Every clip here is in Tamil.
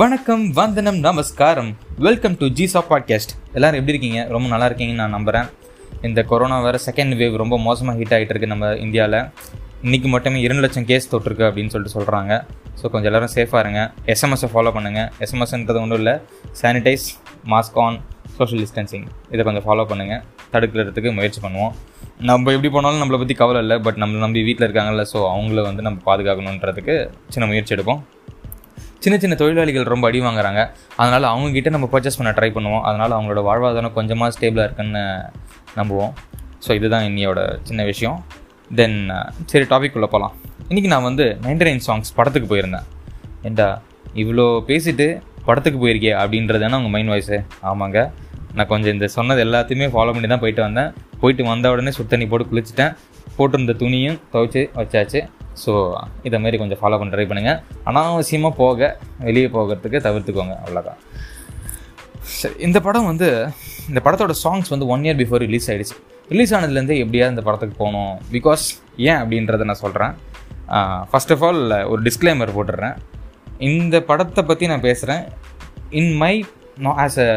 வணக்கம் வந்தனம் நமஸ்காரம். வெல்கம் டு ஜிசா பாட்காஸ்ட் எல்லாரும் எப்படி இருக்கீங்க? ரொம்ப நல்லா இருக்கீங்கன்னு நான் நம்புகிறேன் இந்த கொரோனா வேறு செகண்ட் வேவ் ரொம்ப மோசமாக ஹீட் ஆகிட்டு இருக்கு நம்ம இந்தியாவில் இன்றைக்கி மட்டுமே இரண்டு லட்சம் கேஸ் தொட்டிருக்கு அப்படின்னு சொல்லிட்டு சொல்கிறாங்க ஸோ கொஞ்சம் எல்லோரும் சேஃபாக இருங்க. எஸ்எம்எஸ்ஸை ஃபாலோ பண்ணுங்கள் எஸ்எம்எஸ்ன்றது ஒன்றும் இல்லை. Sanitize mask on social distancing இதை கொஞ்சம் ஃபாலோ பண்ணுங்கள் தடுக்கிறதுக்கு முயற்சி பண்ணுவோம். நம்ம எப்படி போனாலும் நம்மளை பற்றி கவலை இல்லை பட் நம்மளை நம்பி வீட்டில் இருக்காங்கல்ல ஸோ அவங்கள வந்து நம்ம பாதுகாக்கணுன்றதுக்கு சின்ன முயற்சி எடுப்போம். சின்ன சின்ன தொழிலாளிகள் ரொம்ப அடி வாங்குறாங்க. அதனால் அவங்கக்கிட்ட நம்ம பர்ச்சேஸ் பண்ண ட்ரை பண்ணுவோம். அதனால் அவங்களோட வாழ்வாதாரம் கொஞ்சமாக ஸ்டேபிளாக இருக்குன்னு நம்புவோம். ஸோ இதுதான் இன்னையோட சின்ன விஷயம். தென் சரி டாபிக் உள்ள போகலாம் இன்றைக்கி நான் வந்து நைன்டி நைன் சாங்ஸ் படத்துக்கு போயிருந்தேன். ஏண்டா இவ்வளோ பேசிட்டு படத்துக்கு போயிருக்கே அப்படின்றது தானே உங்கள் மைண்ட் வாய்ஸு ஆமாங்க. நான் கொஞ்சம் இந்த சொன்னது எல்லாத்தையுமே ஃபாலோ பண்ணி தான் போயிட்டு வந்தேன். போயிட்டு வந்த உடனே சுடு தண்ணி போட்டு குளிச்சுட்டேன். போட்டிருந்த துணியும் துவைச்சி வச்சாச்சு. ஸோ இதை மாதிரி கொஞ்சம் ஃபாலோ பண்ண ட்ரை பண்ணுங்கள் அனாவசியமாக போக வெளியே போகிறதுக்கு தவிர்த்துக்கோங்க அவ்வளோதான் சரி இந்த படம் வந்து இந்த படத்தோட சாங்ஸ் வந்து ஒன் இயர் பிஃபோர் ரிலீஸ் ஆகிடுச்சு ரிலீஸ் ஆனதுலேருந்து எப்படியாவது இந்த படத்துக்கு போகணும். பிகாஸ் ஏன் அப்படின்றத நான் சொல்கிறேன் ஃபஸ்ட் ஆஃப் ஆல் ஒரு டிஸ்க்ளைமர் போட்டுடுறேன். இந்த படத்தை பற்றி நான் பேசுகிறேன் in my know as a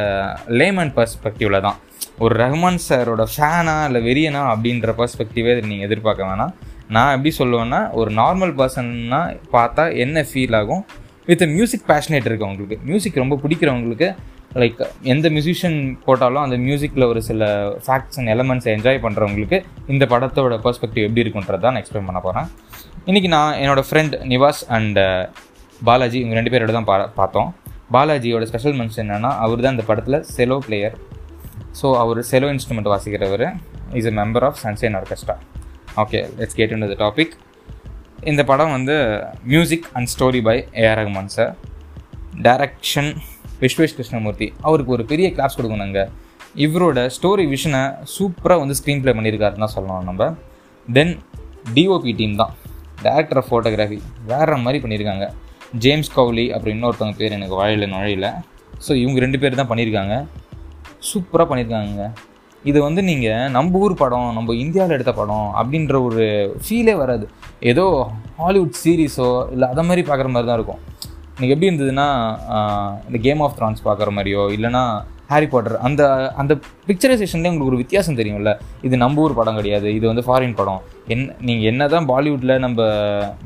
layman பர்ஸ்பெக்டிவில் தான். ஒரு ரஹ்மான் சாரோட ஃபேனா இல்லை வெறியனா அப்படின்ற பர்ஸ்பெக்டிவே நீங்கள் எதிர்பார்க்க வேணாம். நான் எப்படி சொல்லுவேன்னா ஒரு நார்மல் பர்சன்னா பார்த்தா என்ன ஃபீல் ஆகும்? வித் மியூசிக் பேஷனேட் இருக்கவங்களுக்கு மியூசிக் ரொம்ப பிடிக்கிறவங்களுக்கு லைக் எந்த மியூசிஷியன் போட்டாலும் அந்த மியூசிக்கில் ஒரு சில ஃபேக்ட்ஸ் அண்ட் எலமெண்ட்ஸை என்ஜாய் பண்ணுறவங்களுக்கு இந்த படத்தோட பர்ஸ்பெக்டிவ் எப்படி இருக்குன்றது தான் நான் எக்ஸ்பிளைன் பண்ண போகிறேன் இன்றைக்கி நான் என்னோடய friend Nivas and uh, Balaji இவங்க ரெண்டு பேரோட தான் பா பார்த்தோம். பாலாஜியோட ஸ்பெஷல் மென்ஷன் என்னென்னா அவர் தான் இந்த படத்தில் cello player so our sello instrument வாசிக்கிறவர். Is a member of Sunshine Orchestra okay let's get in the topic இந்த படம் வந்து music and story by A R Rahman sir direction Vishwesh Krishnamoorthy அவருக்கு ஒரு பெரிய கிளாஸ் கொடுக்கணுங்க. இவரோட ஸ்டோரி விஷனை சூப்பராக வந்து ஸ்க்ரீன் ப்ளே பண்ணியிருக்காருன்னு தான் சொல்லணும் நம்ம. தென் டிஓபி டீம் தான். டேரக்டர் ஆஃப் ஃபோட்டோகிராஃபி வேறு மாதிரி பண்ணியிருக்காங்க. ஜேம்ஸ் கவுலி அப்புறம் இன்னொருத்தவங்க பேர் எனக்கு வாழையில் நுழையில. ஸோ இவங்க ரெண்டு பேர் தான் பண்ணியிருக்காங்க. சூப்பராக பண்ணியிருக்காங்க இது வந்து நீங்கள் நம்ம ஊர் படம் நம்ம இந்தியாவில் எடுத்த படம் அப்படின்ற ஒரு ஃபீலே வராது. ஏதோ ஹாலிவுட் சீரீஸோ இல்லை அதை மாதிரி பார்க்குற மாதிரி தான் இருக்கும். எனக்கு எப்படி இருந்ததுன்னா இந்த கேம் ஆஃப் த்ரான்ஸ் பார்க்குற மாதிரியோ இல்லைனா ஹாரி பாட்டர் அந்த அந்த பிக்சரைசேஷன்லேயே உங்களுக்கு ஒரு வித்தியாசம் தெரியும்ல. இது நம்ம ஊர் படம் கிடையாது இது வந்து ஃபாரின் படம். என் நீங்கள் என்ன தான் பாலிவுட்டில் நம்ம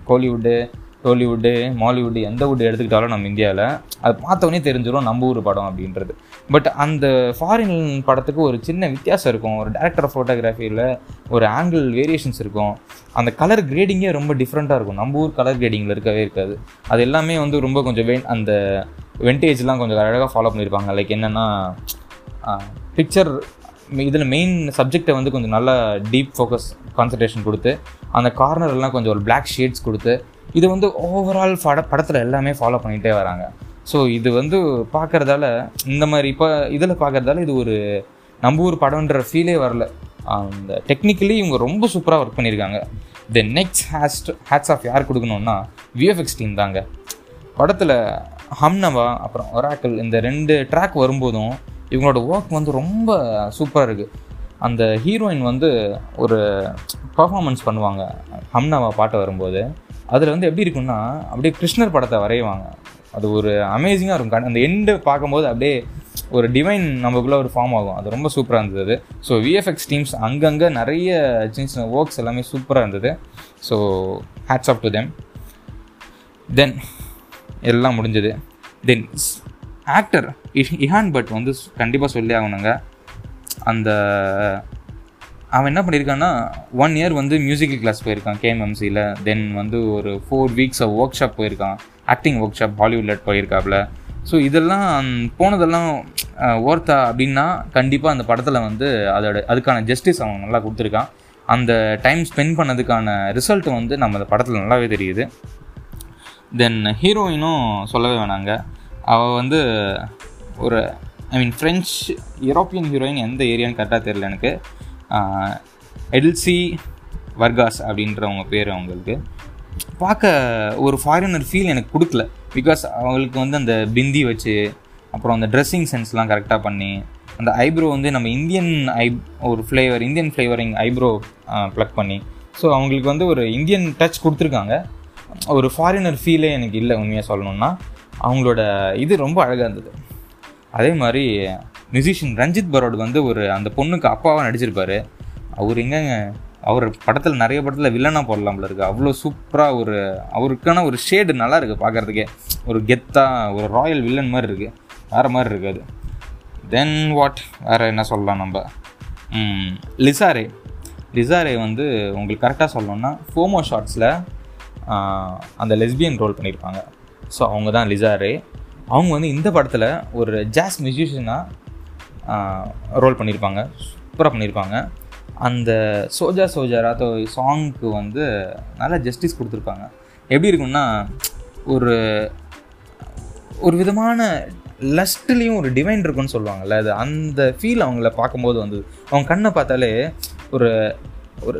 கோலிவுட்டு டோலிவுட்டு மாலிவுட்டு எந்த வுட் எடுத்துக்கிட்டாலும் நம்ம இந்தியாவில் அது பார்த்தோன்னே தெரிஞ்சிடும் நம்ம ஊர் படம் அப்படின்றது. பட் அந்த ஃபாரின் படத்துக்கு ஒரு சின்ன வித்தியாசம் இருக்கும். ஒரு டேரக்டர் ஃபோட்டோகிராஃபியில் ஒரு ஆங்கிள் வேரியேஷன்ஸ் இருக்கும். அந்த கலர் கிரேடிங்கே ரொம்ப டிஃப்ரெண்ட்டாக இருக்கும். நம்ம ஊர் கலர் கிரேடிங்கில் இருக்கவே இருக்காது. அது எல்லாமே வந்து ரொம்ப கொஞ்சம் வே அந்த வெண்டேஜ்லாம் கொஞ்சம் அழகாக ஃபாலோ பண்ணியிருப்பாங்க. லைக் என்னென்னா பிக்சர் இதில் மெயின் சப்ஜெக்டை வந்து கொஞ்சம் நல்லா டீப் ஃபோக்கஸ் கான்சன்ட்ரேஷன் கொடுத்து அந்த கார்னர்லாம் கொஞ்சம் ஒரு பிளாக் ஷேட்ஸ் கொடுத்து இது வந்து ஓவரால் பட படத்தில் எல்லாமே ஃபாலோ பண்ணிகிட்டே வராங்க. ஸோ இது வந்து பார்க்குறதால இந்த மாதிரி இப்போ இதில் பார்க்குறதால இது ஒரு நம்ம ஊர் படம்ன்ற ஃபீலே வரல. அந்த டெக்னிக்கலி இவங்க ரொம்ப சூப்பராக ஒர்க் பண்ணியிருக்காங்க த நெக்ஸ்ட் ஹேஸ்ட் ஹேட்ஸ் ஆஃப் யார் கொடுக்கணுன்னா விஎஃப்எக்ஸ் டீம் தாங்க. படத்தில் ஹம்னவா அப்புறம் ஒராக்கல் இந்த ரெண்டு ட்ராக் வரும்போதும் இவங்களோட ஒர்க் வந்து ரொம்ப சூப்பராக இருக்குது அந்த ஹீரோயின் வந்து ஒரு பர்ஃபாமன்ஸ் பண்ணுவாங்க. ஹம்னவா பாட்டு வரும்போது. அதில் வந்து எப்படி இருக்குன்னா அப்படியே கிருஷ்ணர் படத்தை வரைவாங்க. அது ஒரு அமேசிங்காக இருக்கும். அந்த எண்டு பார்க்கும்போது அப்படியே ஒரு டிவைன் நமக்குள்ளே ஒரு ஃபார்ம் ஆகும். அது ரொம்ப சூப்பராக இருந்தது ஸோ விஎஃப்எக்ஸ் டீம்ஸ் அங்கங்கே நிறைய சின்ன சின்ன ஒர்க்ஸ் எல்லாமே சூப்பராக இருந்தது. So hats off to them then எல்லாம் முடிஞ்சது. தென் ஆக்டர் இஹான் பட் வந்து கண்டிப்பாக சொல்லி ஆகணுங்க. அந்த அவன் என்ன பண்ணியிருக்கான்னா ஒன் இயர் வந்து மியூசிக்கல் கிளாஸ் போயிருக்கான் கேஎம்எம்சியில் தென் வந்து ஒரு ஃபோர் வீக்ஸ் ஒர்க் ஷாப் போயிருக்கான். ஆக்டிங் ஒர்க் ஷாப் ஹாலிவுட்டில் போயிருக்காப்புல ஸோ இதெல்லாம் போனதெல்லாம் ஓர்த்தா அப்படின்னா கண்டிப்பாக அந்த படத்தில் வந்து அதோட அதுக்கான ஜஸ்டிஸ் அவன் நல்லா கொடுத்துருக்கான். அந்த டைம் ஸ்பெண்ட் பண்ணதுக்கான ரிசல்ட் வந்து நம்ம அந்த படத்தில் நல்லாவே தெரியுது. தென் ஹீரோயினும் சொல்லவே வேணாங்க. அவள் வந்து ஒரு I mean French European heroine எந்த ஏரியான்னு கரெக்டாக தெரியல எனக்கு. எல்சி வர்காஸ் அப்படின்றவங்க பேர் அவங்களுக்கு. பார்க்க ஒரு ஃபாரினர் ஃபீல் எனக்கு கொடுக்கல. பிகாஸ் அவங்களுக்கு வந்து அந்த பிந்தி வச்சு அப்புறம் அந்த ட்ரெஸ்ஸிங் சென்ஸ்லாம் கரெக்டாக பண்ணி அந்த ஐப்ரோ வந்து நம்ம இந்தியன் ஐ ஒரு flavour Indian flavouring eyebrow pluck பண்ணி. ஸோ அவங்களுக்கு வந்து ஒரு இந்தியன் டச் கொடுத்துருக்காங்க. ஒரு ஃபாரினர் ஃபீலே எனக்கு இல்லை உண்மையாக சொல்லணுன்னா அவங்களோட இது ரொம்ப அழகாக இருந்தது. அதே மாதிரி மியூசிஷியன் ரஞ்சித் பரோட் வந்து ஒரு அந்த பொண்ணுக்கு அப்பாவாக நடிச்சிருப்பாரு. அவர் எங்கங்க? அவர் படத்தில் நிறைய படத்தில் வில்லனாக போடலாம்ல இருக்கு. அவ்வளோ சூப்பராக ஒரு அவருக்கான ஒரு ஷேடு நல்லா இருக்குது பார்க்குறதுக்கே. ஒரு கெத்தாக ஒரு ராயல் வில்லன் மாதிரி இருக்குது வேறு மாதிரி இருக்காது தென் வாட் வேறு என்ன சொல்லலாம் நம்ம? லிசாரே. லிசாரே வந்து உங்களுக்கு கரெக்டாக சொல்லணும்னா ஃபோமோ ஷார்ட்ஸில் அந்த லெஸ்பியன் ரோல் பண்ணியிருப்பாங்க ஸோ அவங்க தான் லிசாரே. அவங்க வந்து இந்த படத்தில் ஒரு ஜாஸ் மியூசிஷியனாக ரோல் பண்ணியிருப்பாங்க. சூப்பராக பண்ணியிருப்பாங்க. அந்த சோஜா சோஜா ராத்தோ சாங்க்கு வந்து நல்லா ஜஸ்டிஸ் கொடுத்துருப்பாங்க. எப்படி இருக்குன்னா ஒரு ஒரு விதமான லஸ்ட்லேயும் ஒரு டிவைன் இருக்குன்னு சொல்லுவாங்கல்ல அது அந்த ஃபீல் அவங்கள பார்க்கும்போது வந்து அவங்க கண்ணை பார்த்தாலே ஒரு ஒரு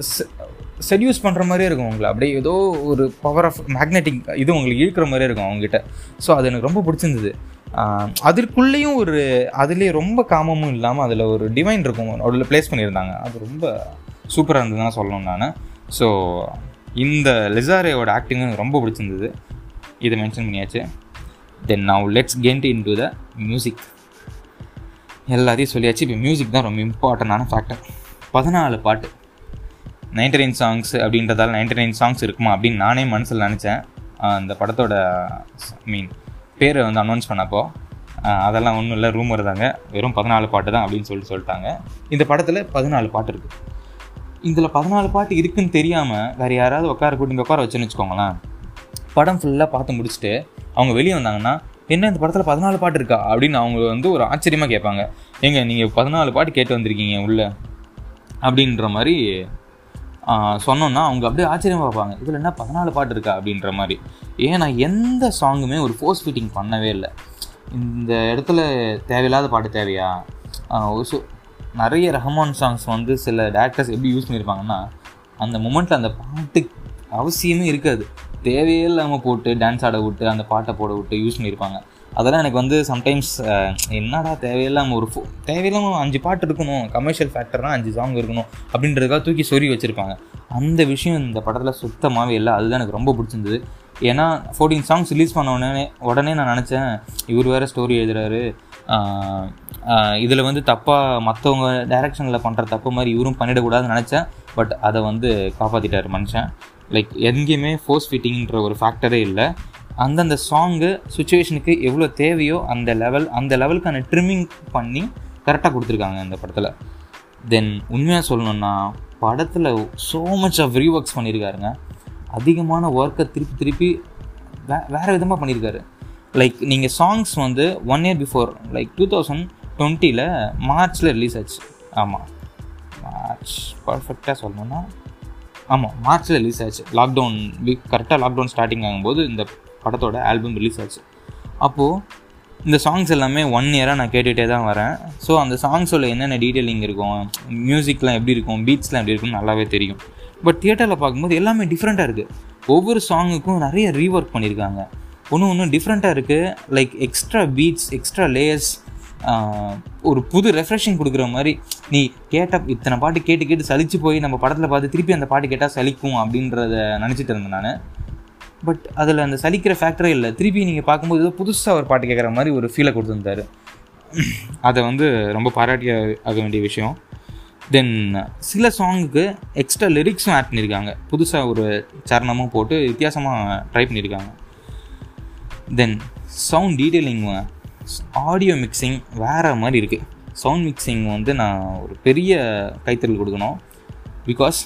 செடியூஸ் பண்ணுற மாதிரியே இருக்கும் உங்களை அப்படியே ஏதோ ஒரு பவர் ஆஃப் மேக்னெட்டிக் இது உங்களுக்கு இழுக்கிற மாதிரியே இருக்கும் அவங்ககிட்ட. ஸோ அது எனக்கு ரொம்ப பிடிச்சிருந்தது. அதற்குள்ளேயும் ஒரு அதுலேயே ரொம்ப காமமும் இல்லாமல் அதில் ஒரு டிவைன் இருக்கும். அதில் ப்ளேஸ் பண்ணியிருந்தாங்க. அது ரொம்ப சூப்பராக இருந்ததுன்னு சொல்லணும் நான். ஸோ இந்த லிசாரேயோட ஆக்டிங்கும் எனக்கு ரொம்ப பிடிச்சிருந்தது. இதை மென்ஷன் பண்ணியாச்சு. Then now let's get into the music எல்லாத்தையும் சொல்லியாச்சு. இப்போ மியூசிக் தான் ரொம்ப இம்பார்ட்டண்டான ஃபேக்டர் பதினாலு பாட்டு. நைன்டி நைன் சாங்ஸ் அப்படின்றதால நைன்டி நைன் சாங்ஸ் இருக்குமா அப்படின்னு நானே மனசில் நினச்சேன். அந்த படத்தோட மீன் பேரை வந்து அனௌன்ஸ் பண்ணப்போ அதெல்லாம் ஒன்றும் இல்லை ரூம் தாங்க. வெறும் பதினாலு பாட்டு தான் அப்படின்னு சொல்லிட்டு சொல்லிட்டாங்க. இந்த படத்தில் பதினாலு பாட்டு இருக்குது இதில் பதினாலு பாட்டு இருக்குன்னு தெரியாமல் வேறு யாராவது உட்கார கூட்டி உட்கார வச்சுன்னு வச்சுக்கோங்களேன். படம் ஃபுல்லாக பார்த்து முடிச்சுட்டு அவங்க வெளியே வந்தாங்கன்னா என்ன இந்த படத்தில் பதினாலு பாட்டு இருக்கா? அப்படின்னு அவங்க வந்து ஒரு ஆச்சரியமாக கேட்பாங்க. ஏங்க நீங்கள் பதினாலு பாட்டு கேட்டு வந்திருக்கீங்க உள்ள. அப்படின்ற மாதிரி சொன்னோன்னா அவங்க அப்படியே ஆச்சரியமாக பார்ப்பாங்க இதில் என்ன பதினாலு பாட்டு இருக்கா அப்படின்ற மாதிரி. ஏன் நான் எந்த சாங்குமே ஒரு ஃபோர்ஸ் ஃபிட்டிங் பண்ணவே இல்லை. இந்த இடத்துல தேவையில்லாத பாட்டு தேவையா? ஸோ நிறைய ரஹமான் சாங்ஸ் வந்து சில டேரக்டர்ஸ் எப்படி யூஸ் பண்ணியிருப்பாங்கன்னா அந்த மூமெண்ட்டில் அந்த பாட்டு அவசியமே இருக்காது. தேவையே இல்லாமல் போட்டு டான்ஸ் ஆட விட்டு அந்த பாட்டை போட விட்டு யூஸ் பண்ணியிருப்பாங்க அதெல்லாம் எனக்கு வந்து சம்டைம்ஸ் என்னடா தேவையில்லாமல் ஒரு ஃபோ தேவையில்லாமல் அஞ்சு பாட்டு இருக்கணும் கமர்ஷியல் ஃபேக்டர்னால் அஞ்சு சாங் இருக்கணும் அப்படின்றதுக்காக தூக்கி சொறி வச்சுருப்பாங்க. அந்த விஷயம் இந்த படத்தில் சுத்தமாகவே இல்லை. அதுதான் எனக்கு ரொம்ப பிடிச்சிருந்தது. ஏன்னா ஃபோர்டீன் சாங்ஸ் ரிலீஸ் பண்ண உடனே உடனே நான் நினச்சேன் இவர் வேறு ஸ்டோரி எழுதுறாரு. இதில் வந்து தப்பாக மற்றவங்க டைரக்ஷனில் பண்ணுற தப்பு மாதிரி இவரும் பண்ணிடக்கூடாதுன்னு நினச்சேன். பட் அதை வந்து காப்பாற்றிட்டார் மனுஷன். லைக் எங்கேயுமே ஃபோர்ஸ் ஃபிட்டிங்கிற ஒரு ஃபேக்டரே இல்லை. அந்தந்த சாங்கு சுச்சுவேஷனுக்கு எவ்வளோ தேவையோ அந்த லெவல் அந்த லெவலுக்கான ட்ரிம்மிங் பண்ணி கரெக்டாக கொடுத்துருக்காங்க இந்த படத்தில். தென் உண்மையாக சொல்லணுன்னா படத்தில் ஸோ மச் ஆஃப் ரீஒர்க்ஸ் பண்ணியிருக்காருங்க அதிகமான ஒர்க்கை திருப்பி திருப்பி வே வேறு விதமாக பண்ணியிருக்காரு லைக் நீங்கள் சாங்ஸ் வந்து one year before like two thousand டுவெண்ட்டியில் மார்ச்சில் ரிலீஸ் ஆச்சு. ஆமாம் மார்ச் பர்ஃபெக்டாக சொல்லணுன்னா ஆமாம் மார்ச்சில் ரிலீஸ் ஆச்சு. லாக்டவுன் வீக் கரெக்டாக லாக்டவுன் ஸ்டார்டிங் ஆகும்போது இந்த படத்தோட ஆல்பம் ரிலீஸ் ஆச்சு. அப்போது இந்த சாங்ஸ் எல்லாமே ஒன் இயராக நான் கேட்டுகிட்டே தான் வரேன். ஸோ அந்த சாங்ஸோட என்னென்ன டீட்டெயிலிங் இருக்கும் மியூசிக்லாம் எப்படி இருக்கும் பீட்ஸ்லாம் எப்படி இருக்கும்னு நல்லாவே தெரியும். பட் தியேட்டரில் பார்க்கும்போது எல்லாமே டிஃப்ரெண்ட்டாக இருக்குது ஒவ்வொரு சாங்குக்கும் நிறைய ரீஒர்க் பண்ணியிருக்காங்க. ஒன்று ஒன்று டிஃப்ரெண்ட்டாக இருக்குது like extra beats extra layers ஒரு புது ரெஃப்ரெஷிங் கொடுக்குற மாதிரி நீ கேட்ட இத்தனை பாட்டு கேட்டு கேட்டு சலிச்சு போய் நம்ம படத்தில் பார்த்து திருப்பி அந்த பாட்டு கேட்டால் சலிக்கும் அப்படின்றத நினச்சிட்டு இருந்தேன் நான். பட் அதில் அந்த சலிக்கிற ஃபேக்டரே இல்லை. திருப்பி நீங்கள் பார்க்கும்போது ஏதோ புதுசாக ஒரு பாட்டு கேட்குற மாதிரி ஒரு ஃபீலை கொடுத்துருந்தாரு. அதை வந்து ரொம்ப பாராட்டிய ஆக வேண்டிய விஷயம். தென் சில சாங்குக்கு எக்ஸ்ட்ரா லிரிக்ஸும் ஆட் பண்ணியிருக்காங்க புதுசாக ஒரு சரணமும் போட்டு வித்தியாசமாக ட்ரை பண்ணியிருக்காங்க then sound detailing audio mixing வேறு மாதிரி இருக்குது சவுண்ட் மிக்சிங் வந்து நான் ஒரு பெரிய கைத்தறல் கொடுக்கணும். பிகாஸ்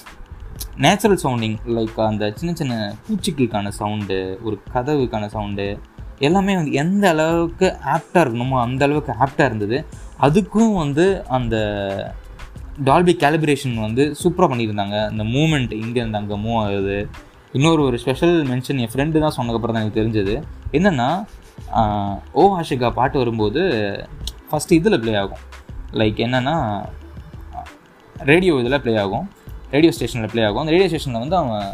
நேச்சுரல் சவுண்டிங் லைக் அந்த சின்ன சின்ன பூச்சிகளுக்கான சவுண்டு ஒரு கதவுக்கான சவுண்டு எல்லாமே வந்து எந்த அளவுக்கு ஆப்டாக இருக்கணுமோ அந்த அளவுக்கு ஆப்டாக இருந்தது. அதுக்கும் வந்து அந்த டால்பி கேலிபிரேஷன் வந்து சூப்பராக பண்ணியிருந்தாங்க. அந்த மூமெண்ட் இங்கேருந்து அங்கே மூவ் ஆகுது. இன்னொரு ஒரு ஸ்பெஷல் மென்ஷன் என் ஃப்ரெண்டு தான் சொன்னதுக்கப்புறம் தான் எனக்கு தெரிஞ்சது. என்னென்னா ஓ ஆஷிகா பாட்டு வரும்போது ஃபஸ்ட்டு இதில் ப்ளே ஆகும். லைக் என்னென்னா ரேடியோ இதில் ப்ளே ஆகும். ரேடியோ ஸ்டேஷனில் ப்ளே ஆகும். அந்த ரேடியோ ஸ்டேஷனில் வந்து அவன்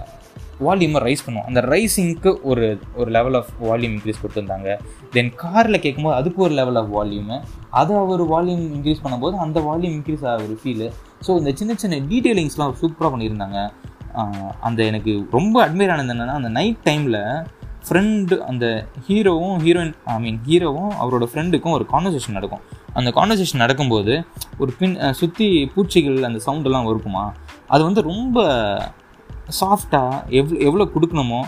வால்யூமை ரைஸ் பண்ணுவோம் அந்த ரைஸிங்க்கு ஒரு ஒரு லெவல் ஆஃப் வால்யூம் இன்க்ரீஸ் கொடுத்துருந்தாங்க. தென் காரில் கேட்கும்போது அதுக்கு ஒரு லெவல் ஆஃப் வால்யூமு அதை ஒரு வால்யூம் இன்க்ரீஸ் பண்ணும்போது அந்த வால்யூம் இன்க்ரீஸ் ஆக ஒரு ஃபீலு ஸோ இந்த சின்ன சின்ன டீட்டெயிலிங்ஸ்லாம் சூப்பராக பண்ணியிருந்தாங்க. அந்த எனக்கு ரொம்ப அட்மையர் ஆனது என்னென்னா அந்த நைட் டைமில் ஃப்ரெண்டு அந்த ஹீரோவும் ஹீரோயின் ஐ மீன் ஹீரோவும் அவரோட ஃப்ரெண்டுக்கும் ஒரு கான்வர்சேஷன் நடக்கும். அந்த கான்வர்சேஷன் நடக்கும்போது ஒரு பின் சுற்றி பூச்சிகள் அந்த சவுண்டெல்லாம் இருக்குமா அது வந்து ரொம்ப சாஃப்டாக எவ் எவ்வளோ கொடுக்கணுமோ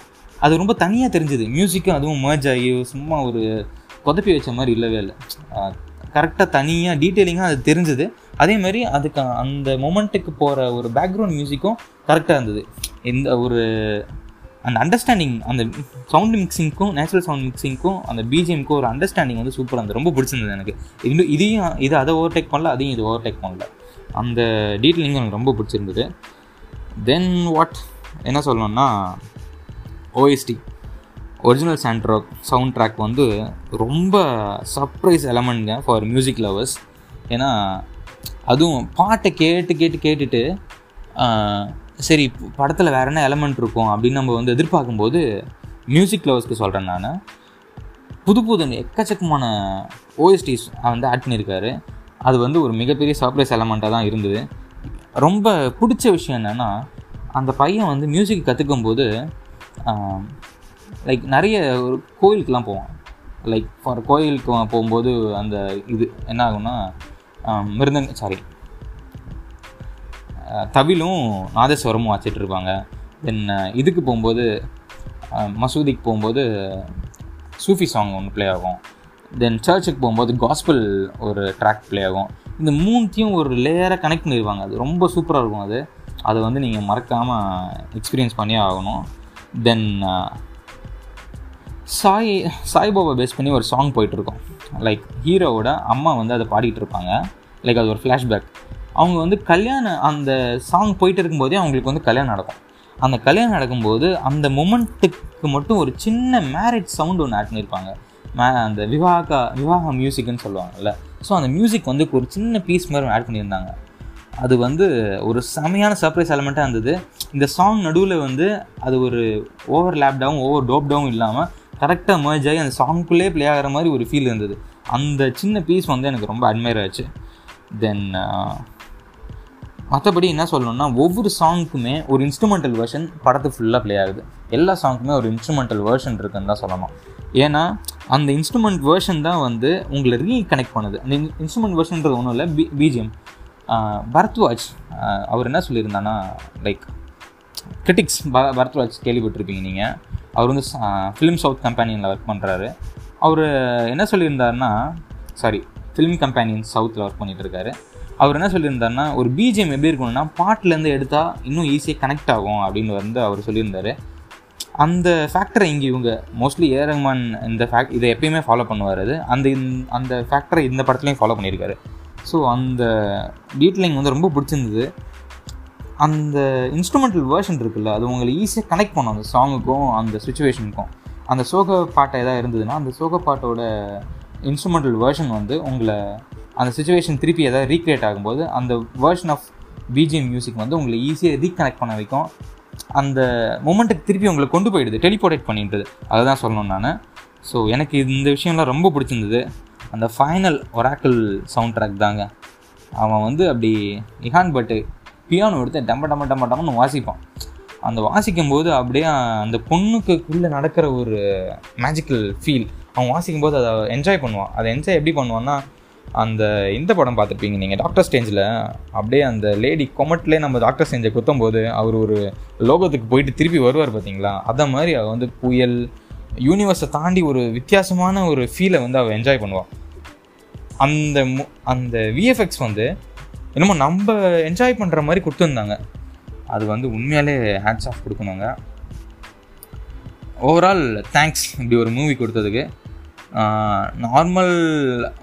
அது ரொம்ப தனியாக தெரிஞ்சுது. மியூசிக்கும் அதுவும் மேர்ஜ் ஆகி சும்மா ஒரு கொதப்பி வச்ச மாதிரி இல்லவே இல்லை. கரெக்டாக தனியாக டீட்டெயிலிங்காக அது தெரிஞ்சுது. அதே மாதிரி அதுக்கு அந்த மொமெண்ட்டுக்கு போகிற ஒரு பேக்ரவுண்ட் மியூசிக்கும் கரெக்டாக இருந்தது. இந்த ஒரு அந்த அண்டர்ஸ்டாண்டிங் அந்த சவுண்ட் மிக்சிங்க்கும் நேச்சுரல் சவுண்ட் மிக்சிங்க்கும் அந்த பிஜிஎம்க்கும் ஒரு அண்டர்ஸ்டாண்டிங் வந்து சூப்பராக இருந்தது. ரொம்ப பிடிச்சிருந்தது எனக்கு. இன்னும் இதையும் இது அதை ஓவர்டேக் பண்ணல அதையும் இது ஓவர்டேக் பண்ணல. அந்த டீட்டெயிலிங் எனக்கு ரொம்ப பிடிச்சிருந்தது. தென் வாட் என்ன சொல்லணும்னா OST original soundtrack sound track வந்து ரொம்ப சர்ப்ரைஸ் எலமெண்ட்ங்க ஃபார் மியூசிக் லவர்ஸ் ஏன்னா அதுவும் பாட்டை கேட்டு கேட்டு கேட்டுட்டு சரி படத்தில் வேறு என்ன எலமெண்ட் இருக்கும் அப்படின்னு நம்ம வந்து எதிர்பார்க்கும்போது மியூசிக் லவர்ஸ்க்கு சொல்கிறேன் நான். புது புது எக்கச்சக்கமான ஓஎஸ்டிஸ் வந்து ஆட் பண்ணியிருக்காரு. அது வந்து ஒரு மிகப்பெரிய சர்ப்ரைஸ் எலமெண்ட்டாக தான் இருந்தது. ரொம்ப பிடிச்ச விஷயம் என்னென்னா அந்த பையன் வந்து மியூசிக் கற்றுக்கும் போது லைக் நிறைய ஒரு கோயிலுக்கெலாம் போவான். லைக் ஃபார் கோயிலுக்கு போகும்போது அந்த இது என்ன ஆகும்னா ஆஹ் மிருதங்க சாரி தவிலும் நாதஸ்வரமும் வாச்சிட்டு இருப்பாங்க. தென் இதுக்கு போகும்போது மசூதிக்கு போகும்போது சூஃபி சாங் ஒன்று ப்ளே ஆகும். தென் சர்ச்சுக்கு போகும்போது காஸ்பல் ஒரு ட்ராக் ப்ளே ஆகும். இந்த மூணுத்தையும் ஒரு லேயராக கனெக்ட் பண்ணிடுவாங்க அது ரொம்ப சூப்பராக இருக்கும் அது. அதை வந்து நீங்கள் மறக்காமல் எக்ஸ்பீரியன்ஸ் பண்ணியே ஆகணும். Then uh, Sai Saibaba base பண்ணி ஒரு சாங் போயிட்டுருக்கோம். லைக் ஹீரோவோட அம்மா வந்து அதை பாடிட்டு இருப்பாங்க. லைக் அது ஒரு ஃப்ளாஷ்பேக் அவங்க வந்து கல்யாணம் அந்த சாங் போயிட்டு இருக்கும்போதே அவங்களுக்கு வந்து கல்யாணம் நடக்கும். அந்த கல்யாணம் நடக்கும்போது அந்த மொமெண்ட்டுக்கு மட்டும் ஒரு சின்ன மேரேஜ் சவுண்ட் ஒன்று ஆட் பண்ணியிருப்பாங்க அந்த விவாகா விவாக மியூசிக்னு சொல்லுவாங்கல்ல. ஸோ அந்த மியூசிக் வந்து ஒரு சின்ன பீஸ் மாதிரி ஆட் பண்ணியிருந்தாங்க. அது வந்து ஒரு செமையான சர்ப்ரைஸ் எலமெண்ட்டாக இருந்தது. இந்த சாங் நடுவில் வந்து அது ஒரு ஓவர் லேப்டாகவும் ஓவர் டோப்டாகவும் இல்லாமல் கரெக்டாக மேர்ஜ் ஆகி அந்த சாங்குக்குள்ளே ப்ளே ஆகிற மாதிரி ஒரு ஃபீல் இருந்தது. அந்த சின்ன பீஸ் வந்து எனக்கு ரொம்ப அட்மையர் ஆச்சு. தென் மற்றபடி என்ன சொல்லணும்னா ஒவ்வொரு சாங்க்குமே ஒரு இன்ஸ்ட்ருமெண்டல் வெர்ஷன் படத்து ஃபுல்லாக ப்ளே ஆகுது. எல்லா சாங்க்குமே ஒரு இன்ஸ்ட்ருமெண்டல் வெர்ஷன் இருக்குன்னு தான் சொல்லணும். ஏன்னா அந்த இன்ஸ்ட்ருமெண்ட் வேர்ஷன் தான் வந்து உங்களை ரீகனெக்ட் பண்ணுது. அந்த இன்ஸ்ட்ருமெண்ட் வெர்ஷன்றது ஒன்றும் இல்லை பி பிஜிஎம் பரத்வாஜ் அவர் என்ன சொல்லியிருந்தான்னா லைக் கிரிட்டிக்ஸ் ப பரத்வாஜ் கேள்விப்பட்டிருப்பீங்க நீங்கள் அவர் வந்து ஃபிலிம் சவுத் கம்பெனியில் ஒர்க் பண்ணுறாரு அவர் என்ன சொல்லியிருந்தாருன்னா சாரி ஃபிலிம் கம்பெனியன் சவுத்தில் ஒர்க் பண்ணிட்டு இருக்காரு அவர் என்ன சொல்லியிருந்தாருன்னா ஒரு பிஜிஎம் எப்படி இருக்கணும்னா பாட்டிலேருந்து எடுத்தால் இன்னும் ஈஸியாக கனெக்ட் ஆகும் அப்படின்னு வந்து அவர் சொல்லியிருந்தாரு. அந்த ஃபேக்டரை இங்கே இவங்க மோஸ்ட்லி ஏ ரஹ்மான் இந்த ஃபேக்ட் இதை எப்பயுமே ஃபாலோ பண்ணுவார் அது. அந்த இந்த- அந்த ஃபேக்டரை இந்த படத்துலையும் ஃபாலோ பண்ணியிருக்காரு. ஸோ அந்த டீட்டெயிலிங் வந்து ரொம்ப பிடிச்சிருந்தது. அந்த இன்ஸ்ட்ருமெண்டல் வேர்ஷன் இருக்குல்ல அது உங்களை ஈஸியாக கனெக்ட் பண்ணும். அந்த சாங்குக்கும் அந்த சுச்சுவேஷனுக்கும் அந்த சோக பாட்டை எதாவது இருந்ததுன்னா அந்த சோக பாட்டோட இன்ஸ்ட்ருமெண்டல் வேர்ஷன் வந்து உங்களை அந்த சுச்சுவேஷன் திருப்பி எதாவது ரீக்ரியேட் ஆகும்போது அந்த வேர்ஷன் ஆஃப் பிஜிஎம் மியூசிக் வந்து உங்களை ஈஸியாக ரீகனெக்ட் பண்ண வைக்கும். அந்த மூமெண்ட்டுக்கு திருப்பி உங்களை கொண்டு போயிடுது டெலிபோர்டேட் பண்ணிடுது. அதுதான் சொல்லணும் நான். ஸோ எனக்கு இந்த விஷயம்லாம் ரொம்ப பிடிச்சிருந்தது. அந்த ஃபைனல் ஒராக்கிள் சவுண்ட் ட்ராக் தாங்க. அவன் வந்து அப்படி இஹான் பட்டு பியானோ எடுத்து டம்ப டம்ப டம்ப டம்னு வாசிப்பான். அந்த வாசிக்கும் போது அப்படியே அந்த பொண்ணுக்குள்ளே நடக்கிற ஒரு மேஜிக்கல் ஃபீல் அவன் வாசிக்கும் போது அதை என்ஜாய் பண்ணுவான். அதை என்ஜாய் எப்படி பண்ணுவான்னா அந்த இந்த படம் பார்த்துருப்பீங்க நீங்கள் டாக்டர் ஸ்டேஞ்சில் அப்படியே அந்த லேடி கொமட்லேயே நம்ம டாக்டர் ஸ்டேஞ்சை குத்தும் போது அவர் ஒரு லோகத்துக்கு போயிட்டு திருப்பி வருவார் பார்த்தீங்களா? அதை மாதிரி அவள் வந்து புயல் யூனிவர்ஸை தாண்டி ஒரு வித்தியாசமான ஒரு ஃபீலை வந்து அவள் என்ஜாய் பண்ணுவாள் அந்த மு- அந்த விஎஃப்எக்ஸ் வந்து என்னமோ நம்ம என்ஜாய் பண்ணுற மாதிரி கொடுத்துருந்தாங்க. அது வந்து உண்மையாலே ஹேண்ட்ஸ் ஆஃப் கொடுக்கணுங்க. ஓவரால் தேங்க்ஸ் இப்படி ஒரு மூவி கொடுத்ததுக்கு. நார்மல்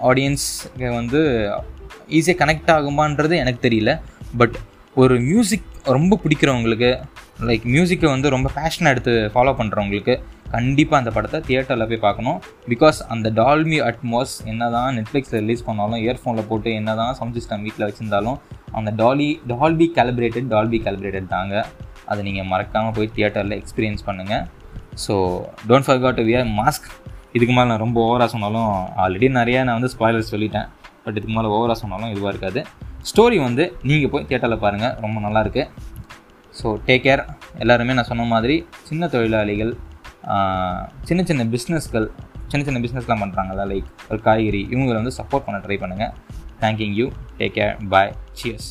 ஆடியன்ஸ்க்கு வந்து ஈஸியாக கனெக்ட் ஆகுமான்றது எனக்கு தெரியல. பட் ஒரு மியூசிக் ரொம்ப பிடிக்கிறவங்களுக்கு லைக் மியூசிக்கை வந்து ரொம்ப பேஷனாக எடுத்து ஃபாலோ பண்ணுறவங்களுக்கு கண்டிப்பாக அந்த படத்தை தியேட்டரில் போய் பார்க்கணும். பிகாஸ் அந்த டால்மி அட்மாஸ் என்ன தான் நெட்ஃப்ளிக்ஸில் ரிலீஸ் பண்ணாலும் இயர்ஃபோனில் போட்டு என்ன தான் சவுண்ட் சிஸ்டம் வீட்டில் வச்சுருந்தாலும் அந்த Dolby Dolby calibrated Dolby calibrated தாங்க. அதை நீங்கள் மறக்காமல் போய் தியேட்டரில் எக்ஸ்பீரியன்ஸ் பண்ணுங்கள் so don't forget to wear mask இதுக்கு மேலே நான் ரொம்ப ஓவராக சொன்னாலும் ஆல்ரெடி நிறையா நான் வந்து ஸ்பாய்லர்ஸ் சொல்லிட்டேன். பட் இதுக்கு மேலே ஓவராக சொன்னாலும் இதுவாக இருக்காது. ஸ்டோரி வந்து நீங்கள் போய் தேட்டரில் பாருங்கள் ரொம்ப நல்லாயிருக்கு ஸோ டேக் கேர் எல்லாருமே நான் சொன்ன மாதிரி சின்ன தொழிலாளிகள் சின்ன சின்ன பிஸ்னஸ்கள் சின்ன சின்ன பிஸ்னஸ்லாம் பண்ணுறாங்கல்ல லைக் ஒரு காய்கறி இவங்களை வந்து சப்போர்ட் பண்ண ட்ரை பண்ணுங்கள் thank you you take care bye cheers